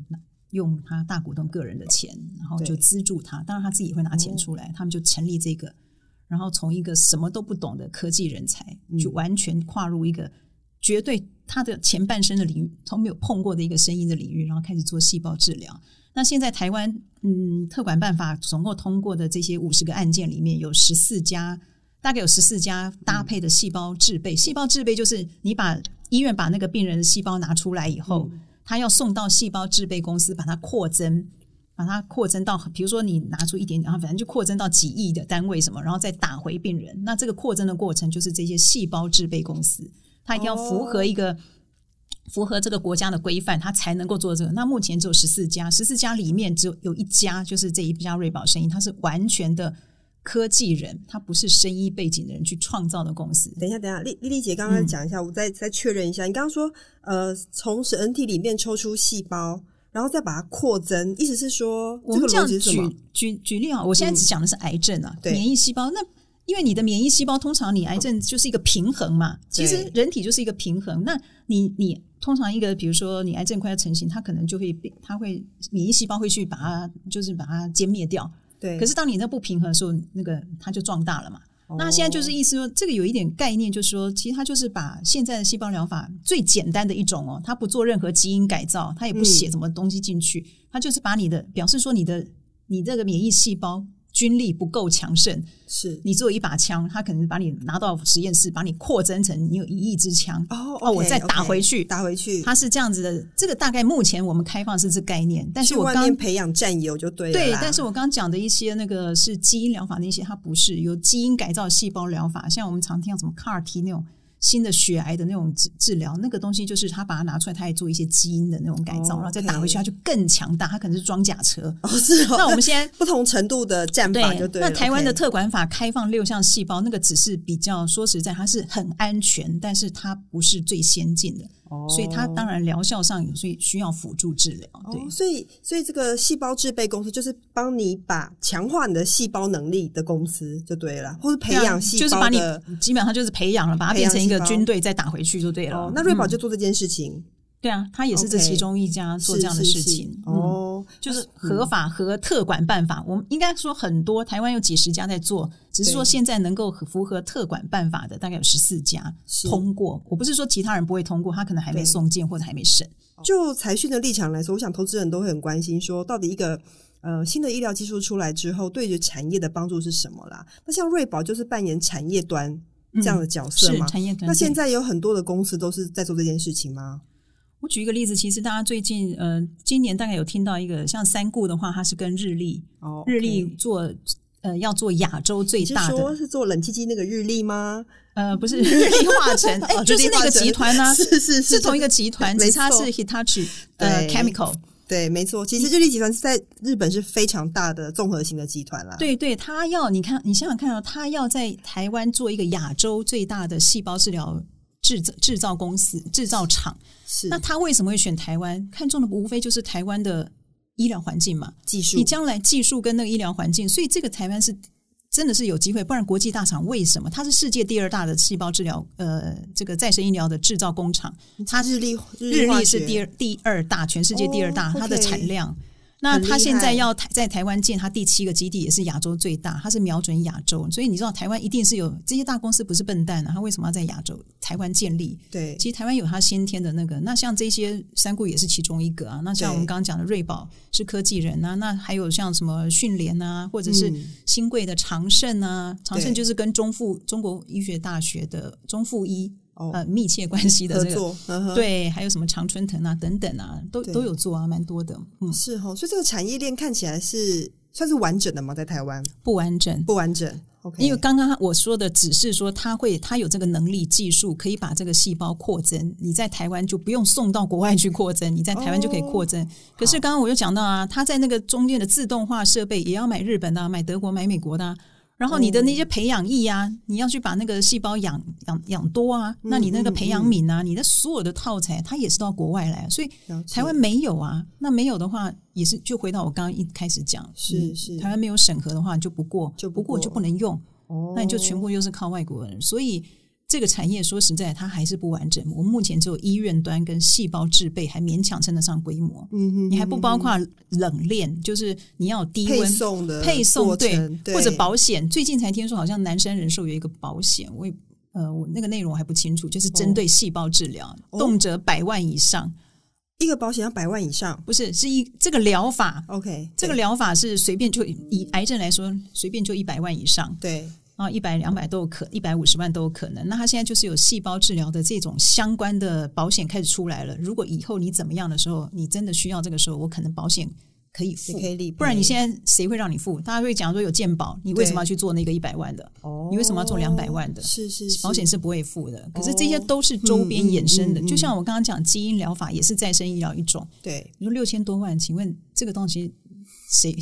用他大股东个人的钱，然后就资助他，当然他自己也会拿钱出来，哦、他们就成立这个，然后从一个什么都不懂的科技人才，就完全跨入一个绝对他的前半生的领域，从没有碰过的一个声音的领域，然后开始做细胞治疗。那现在台湾嗯特管办法总共通过的这些五十个案件里面有十四家。大概有十四家搭配的细胞制备，细胞制备就是你把医院把那个病人的细胞拿出来以后，他要送到细胞制备公司把它扩增，把它扩增到，比如说你拿出一点点，然后反正就扩增到几亿的单位什么，然后再打回病人。那这个扩增的过程就是这些细胞制备公司，它一定要符合一个符合这个国家的规范，它才能够做这个。那目前只有十四家，十四家里面只有有一家就是这一家瑞宝生意，它是完全的。科技人，他不是生意背景的人去创造的公司。等一下，等一下，丽丽丽姐刚刚讲一下，嗯、我再再确认一下。你刚刚说，呃，从使人体里面抽出细胞，然后再把它扩增，意思是说，我们这样举举举例啊，我现在只讲的是癌症啊，嗯、免疫细胞。那因为你的免疫细胞通常你癌症就是一个平衡嘛，其实人体就是一个平衡。那你你通常一个，比如说你癌症快要成型，它可能就会被它会免疫细胞会去把它就是把它歼灭掉。对，可是当你那不平衡的时候，那个它就壮大了嘛。哦、那现在就是意思说，这个有一点概念，就是说，其实它就是把现在的细胞疗法最简单的一种哦，它不做任何基因改造，它也不写什么东西进去，嗯、它就是把你的表示说你的你这个免疫细胞。军力不够强盛，是你只有一把枪，他可能把你拿到实验室，把你扩增成你有一亿支枪哦，哦，我再打回去，打回去，他是这样子的。这个大概目前我们开放是这概念，但是我刚刚培养战友就对了，对，但是我刚刚讲的一些那个是基因疗法那些，它不是有基因改造细胞疗法，像我们常听到什么 CAR-T 那种。新的血癌的那种治治疗，那个东西就是他把它拿出来，他也做一些基因的那种改造，然后再打回去，它就更强大。它可能是装甲车。哦，是哦。那我们现在 不同程度的战法就对了。那台湾的特管法开放六项细胞，那个只是比较说实在，它是很安全，但是它不是最先进的。哦，所以它当然疗效上有，所以需要辅助治疗。对，所以所以这个细胞制备公司就是帮你把强化你的细胞能力的公司就对了，或者培养细胞就是把你基本上就是培养了，把它变成一个军队再打回去就对了。哦，那瑞宝就做这件事情。对啊，他也是这其中一家做这样的事情哦，就是合法和特管办法。我们应该说很多台湾有几十家在做，只是说现在能够符合特管办法的大概有十四家通过。我不是说其他人不会通过，他可能还没送件或者还没审。就财讯的立场来说，我想投资人都会很关心，说到底一个呃新的医疗技术出来之后，对于产业的帮助是什么啦？那像瑞宝就是扮演产业端这样的角色吗？产业端。那现在有很多的公司都是在做这件事情吗？我举一个例子，其实大家最近呃，今年大概有听到一个像三顾的话，它是跟日立哦，日立做呃要做亚洲最大的，你是说是做冷气机那个日立吗？呃，不是日立化成，哎、欸，就是那个集团呢、啊，是是是，是同一个集团，只差是 Hitachi 呃 Chemical。对，没错，其实日立集团是在日本是非常大的综合型的集团啦。对对，他要你看，你想想看啊、哦，他要在台湾做一个亚洲最大的细胞治疗制造制造公司、制造厂，是那他为什么会选台湾？看中的无非就是台湾的医疗环境嘛，技术，你将来技术跟那个医疗环境，所以这个台湾是。真的是有机会，不然国际大厂为什么？它是世界第二大的细胞治疗，呃，这个再生医疗的制造工厂。它日立日立是第二第二大，全世界第二大，它的产量。那他现在要台在台湾建他第七个基地，也是亚洲最大。他是瞄准亚洲，所以你知道台湾一定是有这些大公司不是笨蛋啊，他为什么要在亚洲台湾建立？对，其实台湾有他先天的那个。那像这些三顾也是其中一个啊。那像我们刚刚讲的瑞宝是科技人啊，那还有像什么讯联啊，或者是新贵的长盛啊，长盛就是跟中附中国医学大学的中附医。呃，密切关系的这个对，还有什么常春藤啊等等啊，都都有做啊，蛮多的。嗯，是哦，所以这个产业链看起来是算是完整的吗？在台湾不完整，不完整。OK，因为刚刚我说的只是说，他会他有这个能力、技术，可以把这个细胞扩增。你在台湾就不用送到国外去扩增，你在台湾就可以扩增。哦、可是刚刚我又讲到啊，他在那个中间的自动化设备也要买日本的、啊，买德国、买美国的、啊。然后你的那些培养液啊，哦、你要去把那个细胞养养养多啊，嗯、那你那个培养皿啊，嗯、你的所有的套材，它也是到国外来，所以台湾没有啊。那没有的话，也是就回到我刚刚一开始讲，是是。台湾没有审核的话就不过，就不过就不能用，哦、那你就全部又是靠外国人，所以。这个产业说实在，它还是不完整。我们目前只有医院端跟细胞制备还勉强称得上规模。嗯哼，你还不包括冷链，就是你要低温配送的配送对，对或者保险。最近才听说，好像南山人寿有一个保险，我也呃，我那个内容我还不清楚，就是针对细胞治疗，哦、动辄百万以上。一个保险要百万以上？不是，是一这个疗法。OK，这个疗法是随便就以癌症来说，随便就一百万以上。对。啊，一百两百都有可，一百五十万都有可能。那他现在就是有细胞治疗的这种相关的保险开始出来了。如果以后你怎么样的时候，你真的需要这个时候，我可能保险可以付，可以不然你现在谁会让你付？大家会讲说有健保，你为什么要去做那个一百万的？哦，你为什么要做两百万的？是是，是，保险是不会付的。可是这些都是周边衍生的，就像我刚刚讲基因疗法也是再生医疗一种。对，你说六千多万，请问这个东西谁？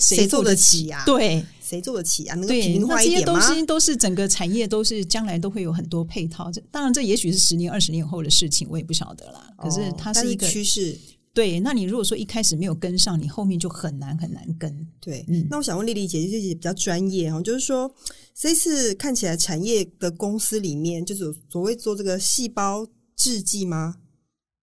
谁做得起呀？对，谁做得起啊？能够平化一点吗？这些东西都是整个产业，都是将来都会有很多配套。这当然，这也许是十年、二十年后的事情，我也不晓得啦。可是它是一个趋势。对，那你如果说一开始没有跟上，你后面就很难很难跟。对，嗯。那我想问丽丽姐，就是比较专业哈，就是说这次看起来产业的公司里面，就是所谓做这个细胞制剂吗？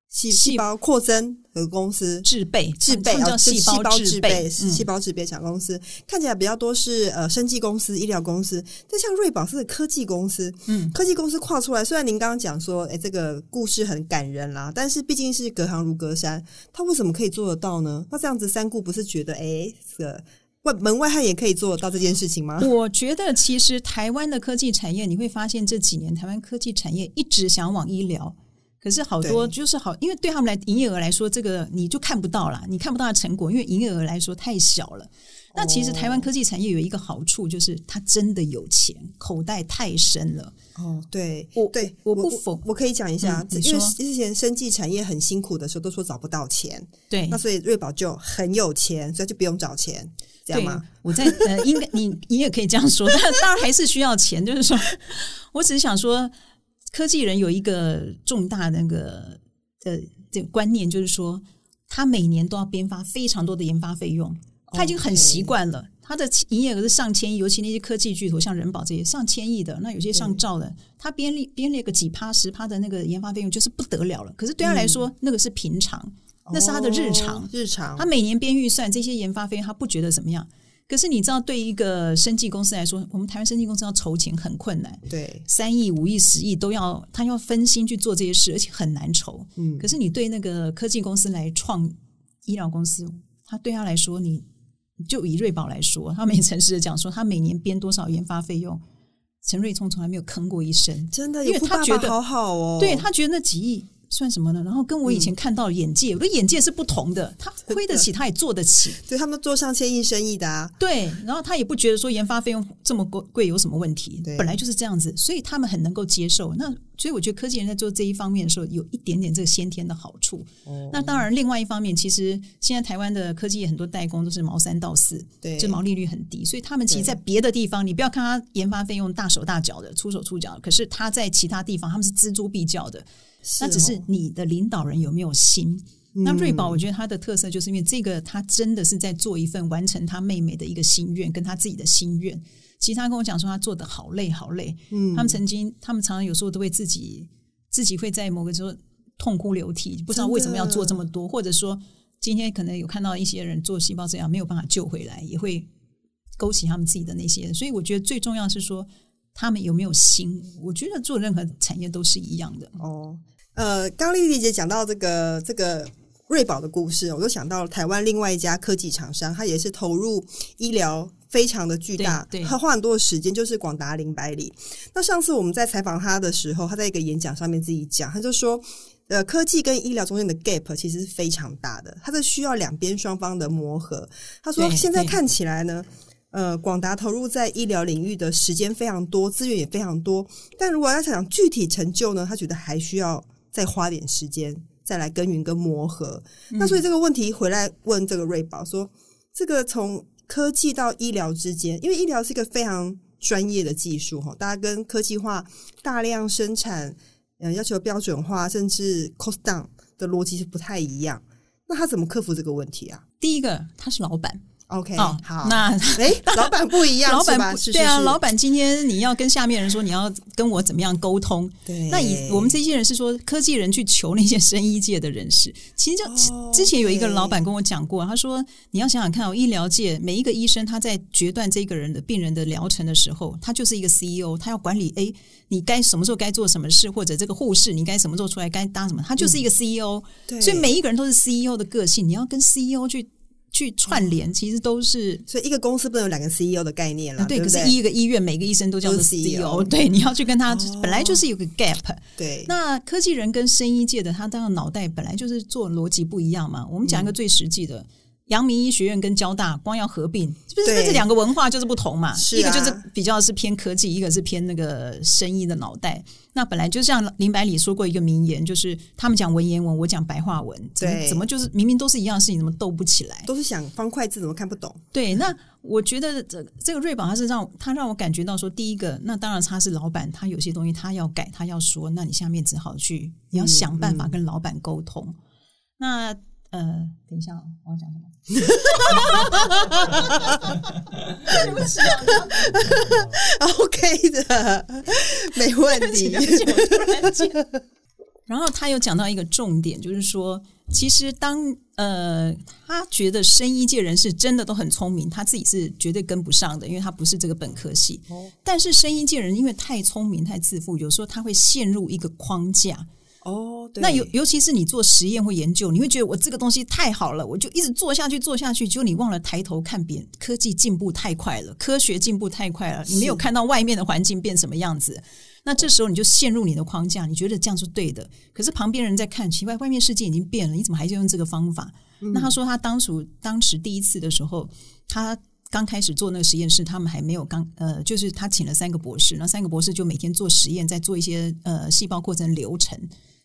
细细胞扩增和公司制备制备啊，细胞制备是细胞制备小公司，看起来比较多是呃生技公司、医疗公司。但像瑞宝是科技公司，嗯，科技公司跨出来。虽然您刚刚讲说，哎，这个故事很感人啦，但是毕竟是隔行如隔山，他为什么可以做得到呢？那这样子三顾不是觉得，哎，这个外门外汉也可以做得到这件事情吗？我觉得其实台湾的科技产业，你会发现这几年台湾科技产业一直想往医疗。可是好多就是好，因为对他们来营业额来说，这个你就看不到了，你看不到的成果，因为营业额来说太小了。那其实台湾科技产业有一个好处，就是它真的有钱，口袋太深了。哦，对，我对我不否，我可以讲一下，嗯、因为之前生技产业很辛苦的时候，都说找不到钱。对，那所以瑞宝就很有钱，所以就不用找钱，这样吗？我在呃，应该你你也可以这样说，但当然还是需要钱。就是说，我只是想说。科技人有一个重大的那个的这个观念，就是说，他每年都要编发非常多的研发费用，他已经很习惯了。他的营业额是上千亿，尤其那些科技巨头，像人保这些上千亿的，那有些上兆的，他编列编列个几趴十趴的那个研发费用，就是不得了了。可是对他来说，那个是平常，那是他的日常，日常。他每年编预算这些研发费用，他不觉得怎么样。可是你知道，对一个生技公司来说，我们台湾生技公司要筹钱很困难。对，三亿、五亿、十亿都要，他要分心去做这些事，而且很难筹。嗯，可是你对那个科技公司来创医疗公司，他对他来说，你就以瑞宝来说，他每诚实的讲说，他每年编多少研发费用，陈瑞聪从来没有坑过一声。真的，因为他觉得好好哦，对他觉得那几亿。算什么呢？然后跟我以前看到的眼界，嗯、我的眼界是不同的。他亏得起，他也做得起，对他们做上千亿生意的啊。对，然后他也不觉得说研发费用这么贵贵有什么问题，本来就是这样子，所以他们很能够接受。那所以我觉得科技人在做这一方面的时候，有一点点这个先天的好处。哦、那当然，另外一方面，其实现在台湾的科技业很多代工都是毛三到四，对，就毛利率很低，所以他们其实，在别的地方，你不要看他研发费用大手大脚的出手出脚，可是他在其他地方他们是锱铢必较的。那只是你的领导人有没有心？那瑞宝，我觉得他的特色就是因为这个，他真的是在做一份完成他妹妹的一个心愿，跟他自己的心愿。其实他跟我讲说他做得好累好累，嗯，他们曾经，他们常常有时候都会自己自己会在某个时候痛哭流涕，不知道为什么要做这么多，或者说今天可能有看到一些人做细胞治疗没有办法救回来，也会勾起他们自己的那些。所以我觉得最重要是说他们有没有心。我觉得做任何产业都是一样的哦。呃，刚丽丽姐讲到这个这个瑞宝的故事，我就想到了台湾另外一家科技厂商，它也是投入医疗非常的巨大，对，他花很多的时间，就是广达林百里。那上次我们在采访他的时候，他在一个演讲上面自己讲，他就说，呃，科技跟医疗中间的 gap 其实是非常大的，它是需要两边双方的磨合。他说，现在看起来呢，呃，广达投入在医疗领域的时间非常多，资源也非常多，但如果要想具体成就呢，他觉得还需要。再花点时间，再来耕耘跟磨合。嗯、那所以这个问题回来问这个瑞宝说：这个从科技到医疗之间，因为医疗是一个非常专业的技术哈，大家跟科技化大量生产，嗯，要求标准化，甚至 cost down 的逻辑是不太一样。那他怎么克服这个问题啊？第一个，他是老板。OK，好，那 哎，老板不一样，老板不对啊，老板今天你要跟下面人说你要跟我怎么样沟通，对，那以我们这些人是说科技人去求那些生医界的人士，其实就之前有一个老板跟我讲过，他说你要想想看，哦，医疗界每一个医生他在决断这个人的病人的疗程的时候，他就是一个 CEO，他要管理，哎，你该什么时候该做什么事，或者这个护士你该什么时候出来该搭什么，他就是一个 CEO，对，所以每一个人都是 CEO 的个性，你要跟 CEO 去。去串联，其实都是，所以一个公司不能有两个 CEO 的概念了。啊、对，可是一个医院每个医生都叫做 CEO，对，你要去跟他，哦、本来就是有个 gap。对，那科技人跟生医界的他当然脑袋本来就是做逻辑不一样嘛。我们讲一个最实际的。嗯阳明医学院跟交大光要合并，是不是这两个文化就是不同嘛？啊、一个就是比较是偏科技，一个是偏那个生意的脑袋。那本来就像林百里说过一个名言，就是他们讲文言文，我讲白话文，怎么，怎么就是明明都是一样的事情，怎么斗不起来？都是想方块字，怎么看不懂？对，那我觉得这这个瑞宝他是让他让我感觉到说，第一个，那当然他是老板，他有些东西他要改，他要说，那你下面只好去，你要想办法跟老板沟通。嗯嗯、那。呃，等一下，我要讲什么？对不起，OK 的，没问题。然后他有讲到一个重点，就是说，其实当呃，他觉得生医界人士真的都很聪明，他自己是绝对跟不上的，因为他不是这个本科系。但是生医界人因为太聪明、太自负，有时候他会陷入一个框架。哦，对，那尤尤其是你做实验或研究，你会觉得我这个东西太好了，我就一直做下去，做下去，结果你忘了抬头看别人，科技进步太快了，科学进步太快了，你没有看到外面的环境变什么样子，那这时候你就陷入你的框架，你觉得这样是对的，可是旁边人在看，奇怪，外面世界已经变了，你怎么还是用这个方法？嗯、那他说他当初当时第一次的时候，他刚开始做那个实验室，他们还没有刚呃，就是他请了三个博士，那三个博士就每天做实验，在做一些呃细胞过程流程。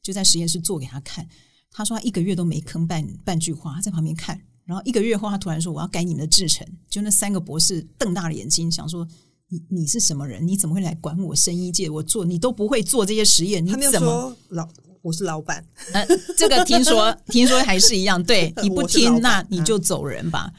就在实验室做给他看，他说他一个月都没吭半半句话，他在旁边看。然后一个月后，他突然说：“我要改你们的制程。”就那三个博士瞪大了眼睛，想说：“你你是什么人？你怎么会来管我生医界？我做你都不会做这些实验，你怎么老我是老板？呃，这个听说听说还是一样，对，你不听，那你就走人吧。”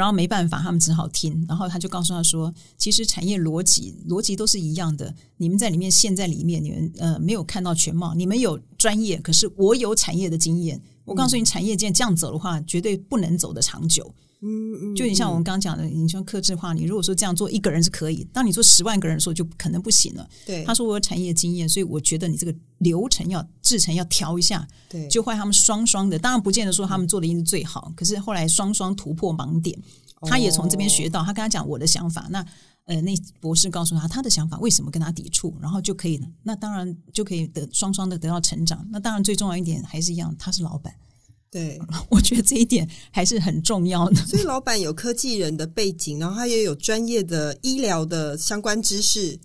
然后没办法，他们只好听。然后他就告诉他说：“其实产业逻辑逻辑都是一样的。你们在里面陷在里面，你们呃没有看到全貌。你们有专业，可是我有产业的经验。我告诉你，产业界这样走的话，绝对不能走得长久。”嗯嗯，就你像我们刚刚讲的，你说克制化，你如果说这样做一个人是可以，当你做十万个人的时候，就可能不行了。对，他说我有产业经验，所以我觉得你这个流程要制成要调一下。对，就换他们双双的，当然不见得说他们做的一定是最好，可是后来双双突破盲点，他也从这边学到。他跟他讲我的想法，那呃，那博士告诉他他的想法为什么跟他抵触，然后就可以，那当然就可以得双双的得到成长。那当然最重要一点还是一样，他是老板。对，我觉得这一点还是很重要的。所以老板有科技人的背景，然后他也有专业的医疗的相关知识。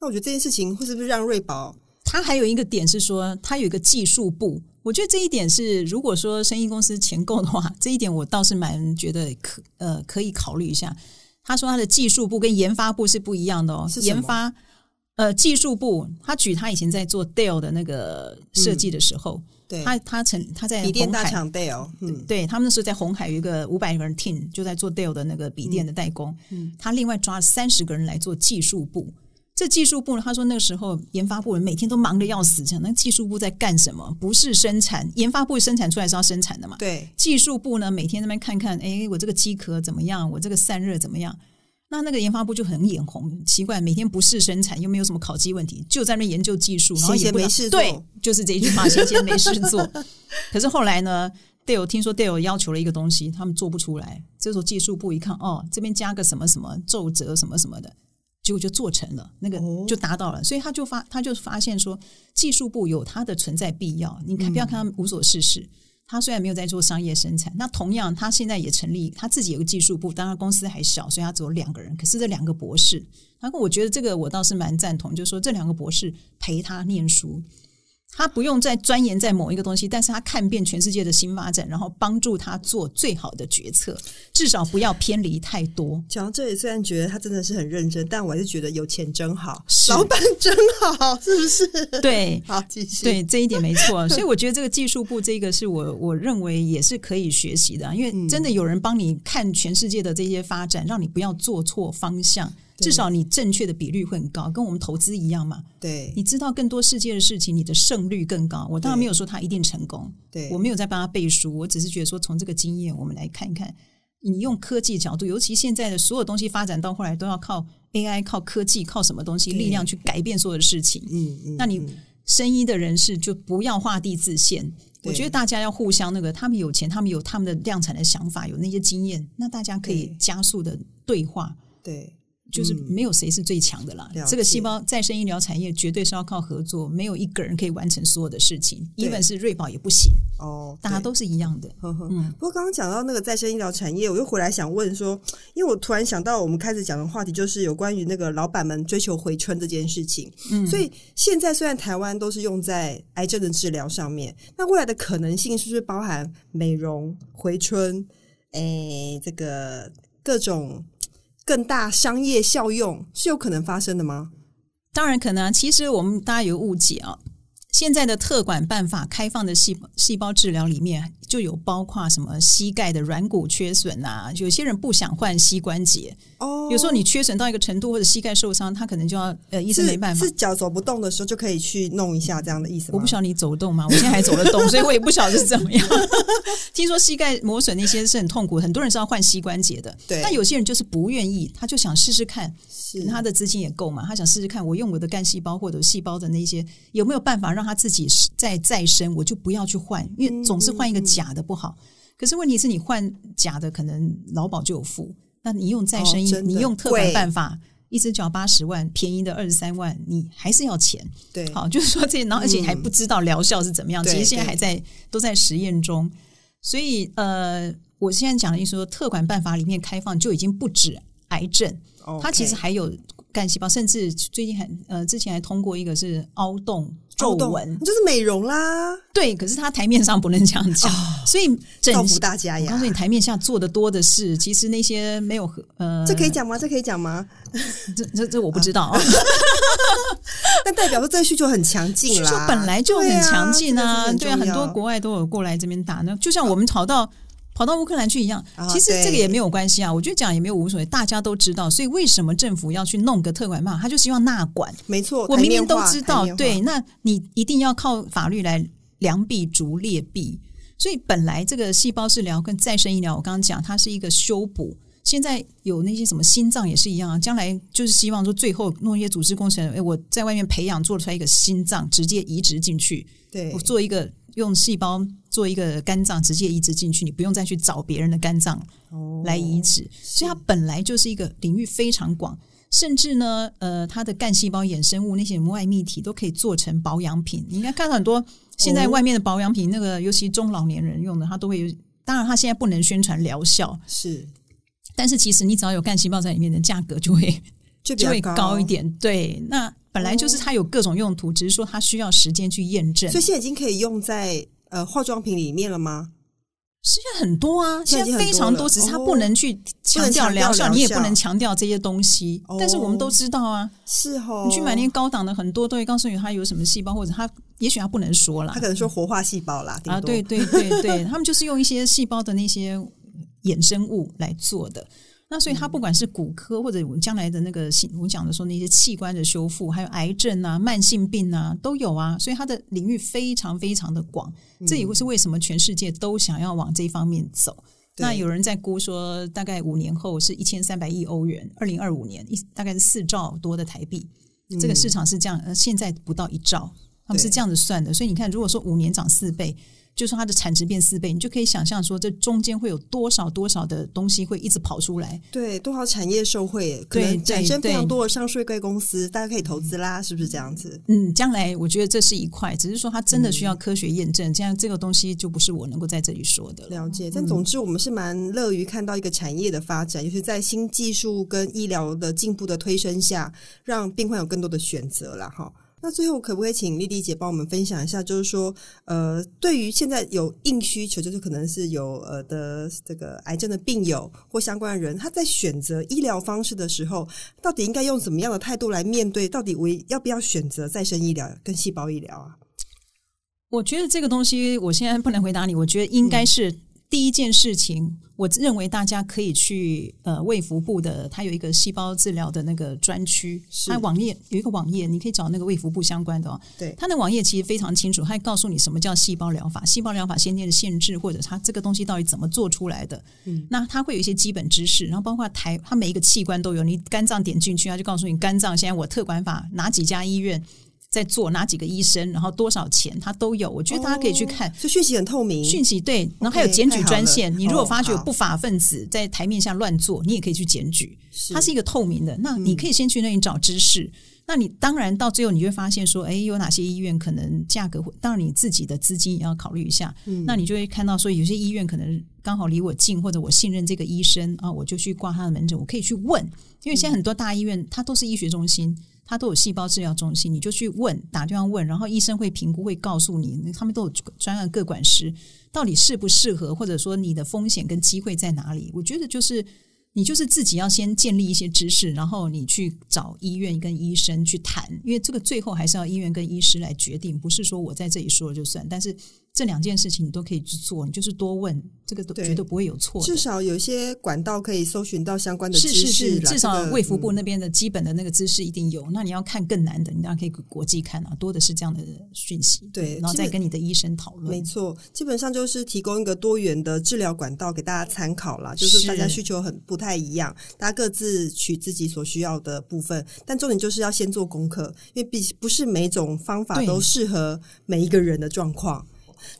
那我觉得这件事情会是不是让瑞宝？他还有一个点是说，他有一个技术部。我觉得这一点是，如果说生意公司钱够的话，这一点我倒是蛮觉得可呃可以考虑一下。他说他的技术部跟研发部是不一样的哦。研发呃技术部，他举他以前在做 Dell 的那个设计的时候，嗯、对他他曾他在笔电大厂 Dell，嗯，对他们那时候在红海有一个五百个人 team 就在做 Dell 的那个笔电的代工，嗯，他另外抓了三十个人来做技术部。这技术部呢，他说那个时候研发部人每天都忙得要死，讲那技术部在干什么？不是生产，研发部生产出来是要生产的嘛？对，技术部呢每天在那边看看，哎，我这个机壳怎么样？我这个散热怎么样？那那个研发部就很眼红，奇怪，每天不是生产，又没有什么考绩问题，就在那研究技术，然后也没事做。对，就是这一句话，闲闲没事做。可是后来呢，Dale 听说 Dale 要求了一个东西，他们做不出来。这时候技术部一看，哦，这边加个什么什么皱褶什么什么的。结果就做成了，那个就达到了，所以他就发，他就发现说，技术部有它的存在必要。你看，不要看他无所事事，他虽然没有在做商业生产，那同样他现在也成立，他自己有个技术部，当然公司还小，所以他只有两个人。可是这两个博士，然后我觉得这个我倒是蛮赞同，就是说这两个博士陪他念书。他不用再钻研在某一个东西，但是他看遍全世界的新发展，然后帮助他做最好的决策，至少不要偏离太多。讲到这里，虽然觉得他真的是很认真，但我还是觉得有钱真好，老板真好，是不是？对，好，继续。对，这一点没错。所以我觉得这个技术部这个是我我认为也是可以学习的，因为真的有人帮你看全世界的这些发展，让你不要做错方向。至少你正确的比率会很高，跟我们投资一样嘛。对，你知道更多世界的事情，你的胜率更高。我当然没有说他一定成功，对，我没有在帮他背书，我只是觉得说从这个经验，我们来看一看，你用科技角度，尤其现在的所有东西发展到后来，都要靠 AI、靠科技、靠什么东西力量去改变所有的事情。嗯嗯，那你生医的人士就不要画地自限。我觉得大家要互相那个，他们有钱，他们有他们的量产的想法，有那些经验，那大家可以加速的对话。对。就是没有谁是最强的啦。嗯、这个细胞再生医疗产业绝对是要靠合作，没有一个人可以完成所有的事情。even 是瑞宝也不行哦，大家都是一样的。呵呵嗯，不过刚刚讲到那个再生医疗产业，我又回来想问说，因为我突然想到，我们开始讲的话题就是有关于那个老板们追求回春这件事情。嗯，所以现在虽然台湾都是用在癌症的治疗上面，那未来的可能性是不是包含美容、回春？诶，这个各种。更大商业效用是有可能发生的吗？当然可能啊。其实我们大家有误解啊。现在的特管办法开放的细细胞治疗里面，就有包括什么膝盖的软骨缺损啊，有些人不想换膝关节哦。有时候你缺损到一个程度，或者膝盖受伤，他可能就要呃，医生没办法。是脚走不动的时候就可以去弄一下这样的意思吗？我不晓得你走动吗？我现在还走得动，所以我也不晓得是怎么样。听说膝盖磨损那些是很痛苦，很多人是要换膝关节的。对，但有些人就是不愿意，他就想试试看，他的资金也够嘛，他想试试看，我用我的干细胞或者细胞的那些有没有办法让他自己再再生，我就不要去换，因为总是换一个假的不好。嗯、可是问题是你换假的，可能劳保就有付。那你用再生医，哦、你用特管办法，一只脚八十万，便宜的二十三万，你还是要钱。对，好，就是说这，然后而且还不知道疗效是怎么样。嗯、其实现在还在都在实验中，所以呃，我现在讲的意思说，特管办法里面开放就已经不止癌症它其实还有。干细胞，甚至最近还呃，之前还通过一个是凹洞皱纹，就是美容啦。对，可是他台面上不能这样讲，哦、所以造福大家呀。我告诉你，台面下做的多的是，其实那些没有呃，这可以讲吗？这可以讲吗？这这这我不知道啊。但代表说这个需求很强劲啦，需求本来就很强劲啊。对啊，很多国外都有过来这边打呢，就像我们吵到。跑到乌克兰去一样，其实这个也没有关系啊。我觉得讲也没有无所谓，大家都知道。所以为什么政府要去弄个特管嘛？他就希望纳管。没错，我明明都知道。对，那你一定要靠法律来良币逐劣币。所以本来这个细胞治疗跟再生医疗，我刚刚讲它是一个修补。现在有那些什么心脏也是一样啊，将来就是希望说最后弄一些组织工程。诶，我在外面培养做出来一个心脏，直接移植进去。对，我做一个。用细胞做一个肝脏，直接移植进去，你不用再去找别人的肝脏来移植，所以它本来就是一个领域非常广。甚至呢，呃，它的干细胞衍生物那些外泌体都可以做成保养品。你应该看到很多现在外面的保养品，哦、那个尤其中老年人用的，它都会有。当然，它现在不能宣传疗效，是，但是其实你只要有干细胞在里面的价格就会就，就会高一点。对，那本来就是它有各种用途，哦、只是说它需要时间去验证。所以现在已经可以用在呃化妆品里面了吗？现在很多啊，现在非常多，只是它不能去强调疗效，你也不能强调这些东西。但是我们都知道啊，是哦，你去买那些高档的，很多都会告诉你它有什么细胞，或者它也许它不能说啦，它可能说活化细胞啦。啊，对对对对，他们就是用一些细胞的那些衍生物来做的。那所以它不管是骨科或者我们将来的那个，我讲的说那些器官的修复，还有癌症啊、慢性病啊都有啊，所以它的领域非常非常的广。这也是为什么全世界都想要往这方面走。嗯、那有人在估说，大概五年后是一千三百亿欧元，二零二五年一大概是四兆多的台币，这个市场是这样。呃，现在不到一兆，他们是这样子算的。所以你看，如果说五年涨四倍。就是它的产值变四倍，你就可以想象说，这中间会有多少多少的东西会一直跑出来。对，多少产业受惠，可能产生非常多的上税贵公司，大家可以投资啦，是不是这样子？嗯，将来我觉得这是一块，只是说它真的需要科学验证，嗯、这样这个东西就不是我能够在这里说的了。了解，但总之我们是蛮乐于看到一个产业的发展，尤其在新技术跟医疗的进步的推升下，让病患有更多的选择了哈。那最后可不可以请丽丽姐帮我们分享一下，就是说，呃，对于现在有硬需求，就是可能是有呃的这个癌症的病友或相关的人，他在选择医疗方式的时候，到底应该用怎么样的态度来面对？到底我要不要选择再生医疗跟细胞医疗啊？我觉得这个东西我现在不能回答你，我觉得应该是。嗯第一件事情，我认为大家可以去呃卫福部的，它有一个细胞治疗的那个专区，它网页有一个网页，你可以找那个卫福部相关的哦。对，它的网页其实非常清楚，它会告诉你什么叫细胞疗法，细胞疗法先天的限制，或者它这个东西到底怎么做出来的。嗯，那它会有一些基本知识，然后包括台，它每一个器官都有，你肝脏点进去，它就告诉你肝脏现在我特管法哪几家医院。在做哪几个医生，然后多少钱，他都有。我觉得大家可以去看，这、哦、讯息很透明。讯息对，然后还有检举专线。你如果发觉有不法分子在台面下乱做，你也可以去检举。它是一个透明的，那你可以先去那里找知识。嗯、那你当然到最后你会发现说，哎，有哪些医院可能价格会，当然你自己的资金也要考虑一下。嗯、那你就会看到说，有些医院可能刚好离我近，或者我信任这个医生啊，我就去挂他的门诊。我可以去问，因为现在很多大医院它都是医学中心。他都有细胞治疗中心，你就去问，打电话问，然后医生会评估，会告诉你，他们都有专案各管师，到底适不适合，或者说你的风险跟机会在哪里？我觉得就是你就是自己要先建立一些知识，然后你去找医院跟医生去谈，因为这个最后还是要医院跟医师来决定，不是说我在这里说了就算，但是。这两件事情你都可以去做，你就是多问，这个都绝对不会有错。至少有一些管道可以搜寻到相关的知识。是是是，至少卫福部那边的基本的那个知识一定有。嗯、那你要看更难的，你当然可以国际看啊，多的是这样的讯息。对，然后再跟你的医生讨论。没错，基本上就是提供一个多元的治疗管道给大家参考啦。就是大家需求很不太一样，大家各自取自己所需要的部分。但重点就是要先做功课，因为不不是每种方法都适合每一个人的状况。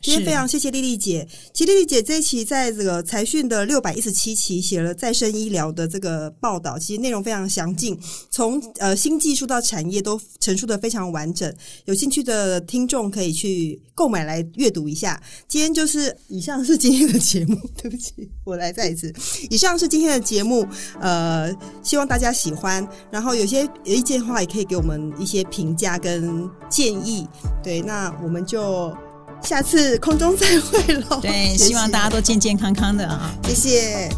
今天非常谢谢丽丽姐。其实丽丽姐这一期在这个财讯的六百一十七期写了再生医疗的这个报道，其实内容非常详尽，从呃新技术到产业都陈述的非常完整。有兴趣的听众可以去购买来阅读一下。今天就是以上是今天的节目，对不起，我来再一次。以上是今天的节目，呃，希望大家喜欢。然后有些有意见的话，也可以给我们一些评价跟建议。对，那我们就。下次空中再会喽！对，希望大家都健健康康的啊！谢谢。